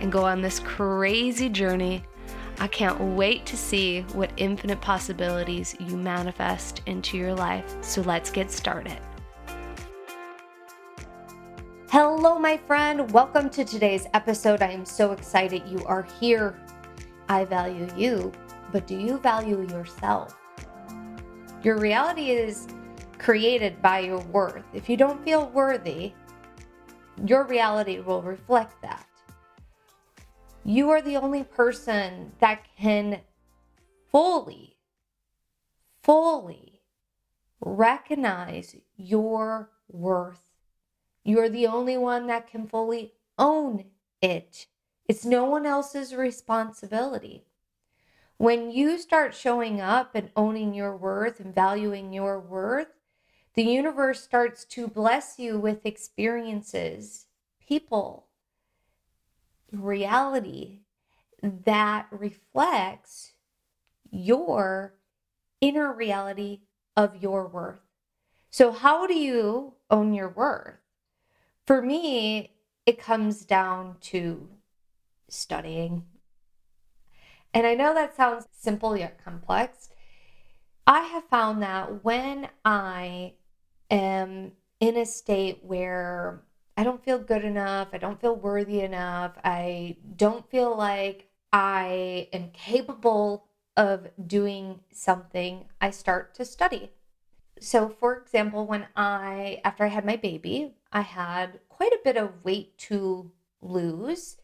and go on this crazy journey. I can't wait to see what infinite possibilities you manifest into your life. So let's get started. Hello, my friend. Welcome to today's episode. I am so excited you are here. I value you, but do you value yourself? Your reality is created by your worth. If you don't feel worthy, your reality will reflect that. You are the only person that can fully, fully recognize your worth. You're the only one that can fully own it. It's no one else's responsibility. When you start showing up and owning your worth and valuing your worth, the universe starts to bless you with experiences, people, reality that reflects your inner reality of your worth. So, how do you own your worth? For me, it comes down to studying. And I know that sounds simple yet complex. I have found that when I am in a state where I don't feel good enough, I don't feel worthy enough, I don't feel like I am capable of doing something, I start to study. So, for example, when I, after I had my baby, I had quite a bit of weight to lose.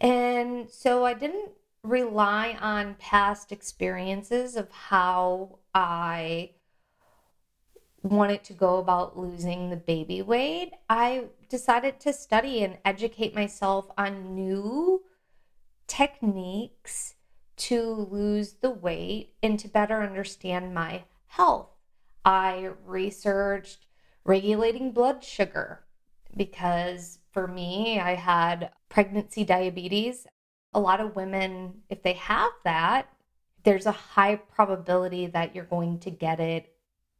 And so I didn't rely on past experiences of how I wanted to go about losing the baby weight, I decided to study and educate myself on new techniques to lose the weight and to better understand my health. I researched regulating blood sugar because for me, I had pregnancy diabetes. A lot of women, if they have that, there's a high probability that you're going to get it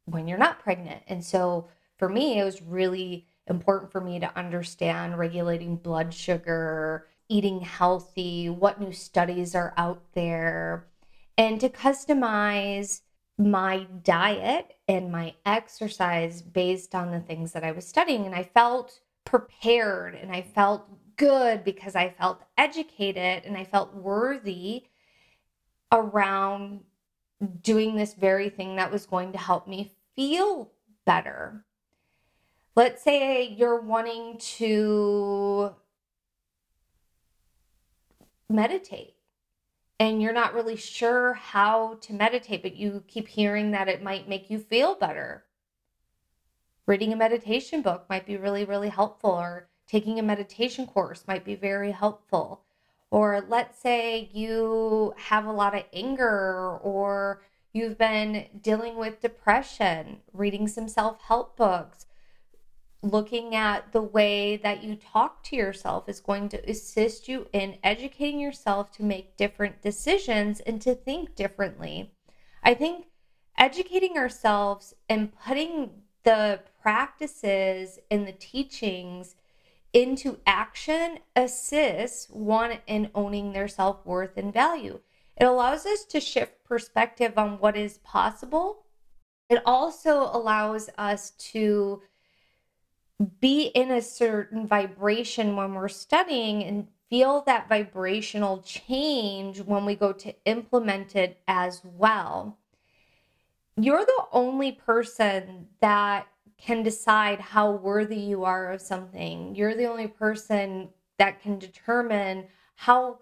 when you're not pregnant. And so for me, it was really important for me to understand regulating blood sugar, eating healthy, what new studies are out there, and to customize my diet and my exercise based on the things that I was studying. And I felt prepared and I felt good because I felt educated and I felt worthy around doing this very thing that was going to help me feel better. Let's say you're wanting to meditate and you're not really sure how to meditate, but you keep hearing that it might make you feel better. Reading a meditation book might be really, really helpful, or taking a meditation course might be very helpful. Or let's say you have a lot of anger or you've been dealing with depression, reading some self help books, looking at the way that you talk to yourself is going to assist you in educating yourself to make different decisions and to think differently. I think educating ourselves and putting the practices and the teachings into action assists one in owning their self worth and value. It allows us to shift perspective on what is possible. It also allows us to be in a certain vibration when we're studying and feel that vibrational change when we go to implement it as well. You're the only person that can decide how worthy you are of something. You're the only person that can determine how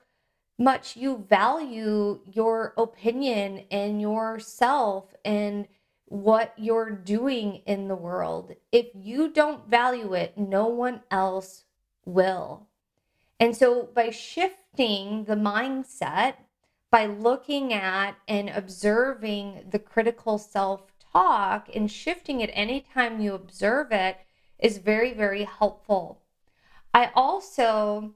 much you value your opinion and yourself and what you're doing in the world. If you don't value it, no one else will. And so by shifting the mindset, by looking at and observing the critical self talk and shifting it anytime you observe it is very, very helpful. I also,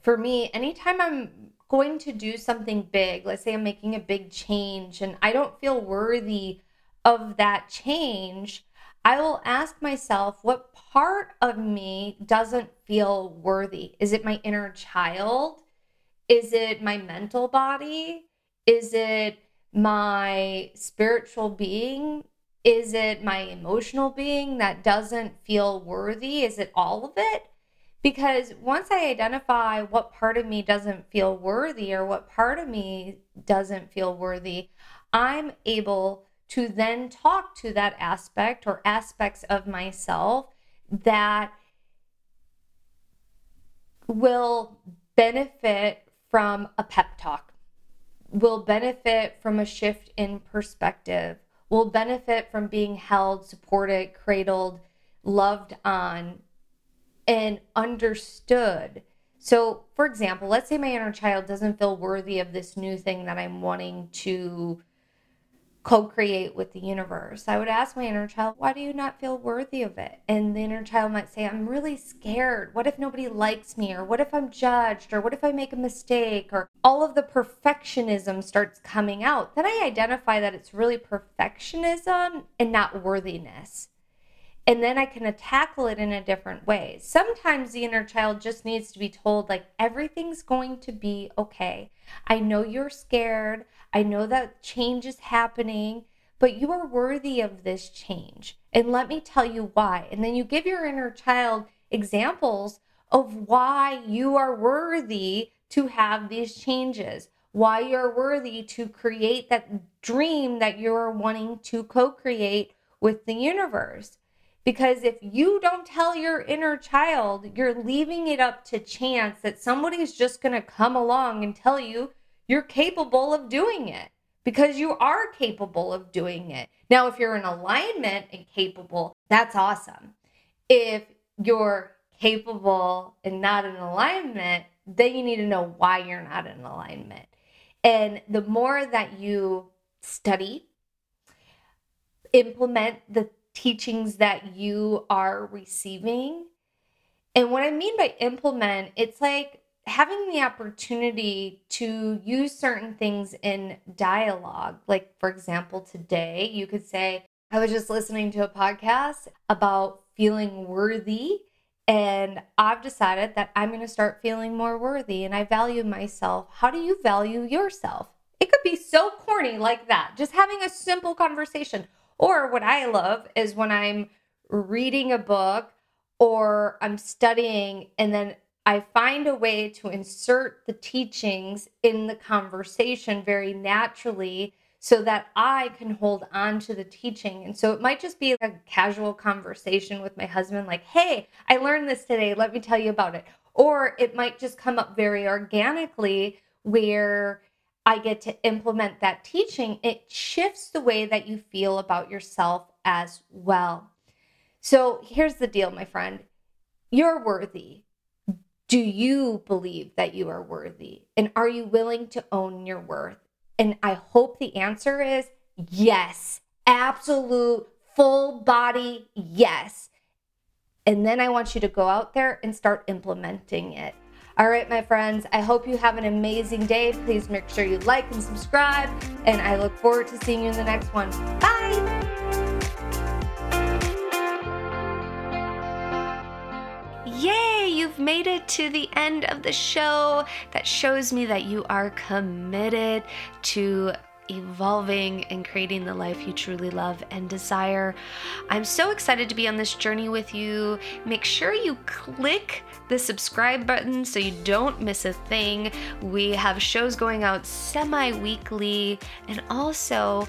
for me, anytime I'm going to do something big, let's say I'm making a big change and I don't feel worthy of that change, I will ask myself what part of me doesn't feel worthy? Is it my inner child? Is it my mental body? Is it my spiritual being? Is it my emotional being that doesn't feel worthy? Is it all of it? Because once I identify what part of me doesn't feel worthy or what part of me doesn't feel worthy, I'm able to then talk to that aspect or aspects of myself that will benefit from a pep talk, will benefit from a shift in perspective, will benefit from being held, supported, cradled, loved on, and understood. So, for example, let's say my inner child doesn't feel worthy of this new thing that I'm wanting to co create with the universe. I would ask my inner child, why do you not feel worthy of it? And the inner child might say, I'm really scared. What if nobody likes me? Or what if I'm judged? Or what if I make a mistake? Or all of the perfectionism starts coming out. Then I identify that it's really perfectionism and not worthiness. And then I can tackle it in a different way. Sometimes the inner child just needs to be told, like, everything's going to be okay. I know you're scared. I know that change is happening, but you are worthy of this change. And let me tell you why. And then you give your inner child examples of why you are worthy to have these changes, why you're worthy to create that dream that you're wanting to co create with the universe. Because if you don't tell your inner child, you're leaving it up to chance that somebody's just going to come along and tell you you're capable of doing it because you are capable of doing it. Now, if you're in alignment and capable, that's awesome. If you're capable and not in alignment, then you need to know why you're not in alignment. And the more that you study, implement the teachings that you are receiving. And what I mean by implement, it's like having the opportunity to use certain things in dialogue. Like, for example, today you could say, I was just listening to a podcast about feeling worthy. And I've decided that I'm going to start feeling more worthy and I value myself. How do you value yourself? It could be so corny like that, just having a simple conversation. Or what I love is when I'm reading a book or I'm studying and then I find a way to insert the teachings in the conversation very naturally so that I can hold on to the teaching. And so it might just be a casual conversation with my husband, like, hey, I learned this today. Let me tell you about it. Or it might just come up very organically where I get to implement that teaching. It shifts the way that you feel about yourself as well. So here's the deal, my friend you're worthy. Do you believe that you are worthy? And are you willing to own your worth? And I hope the answer is yes, absolute full body yes. And then I want you to go out there and start implementing it. All right, my friends, I hope you have an amazing day. Please make sure you like and subscribe. And I look forward to seeing you in the next one. Bye. Yay, you've made it to the end of the show. That shows me that you are committed to evolving and creating the life you truly love and desire. I'm so excited to be on this journey with you. Make sure you click the subscribe button so you don't miss a thing. We have shows going out semi weekly, and also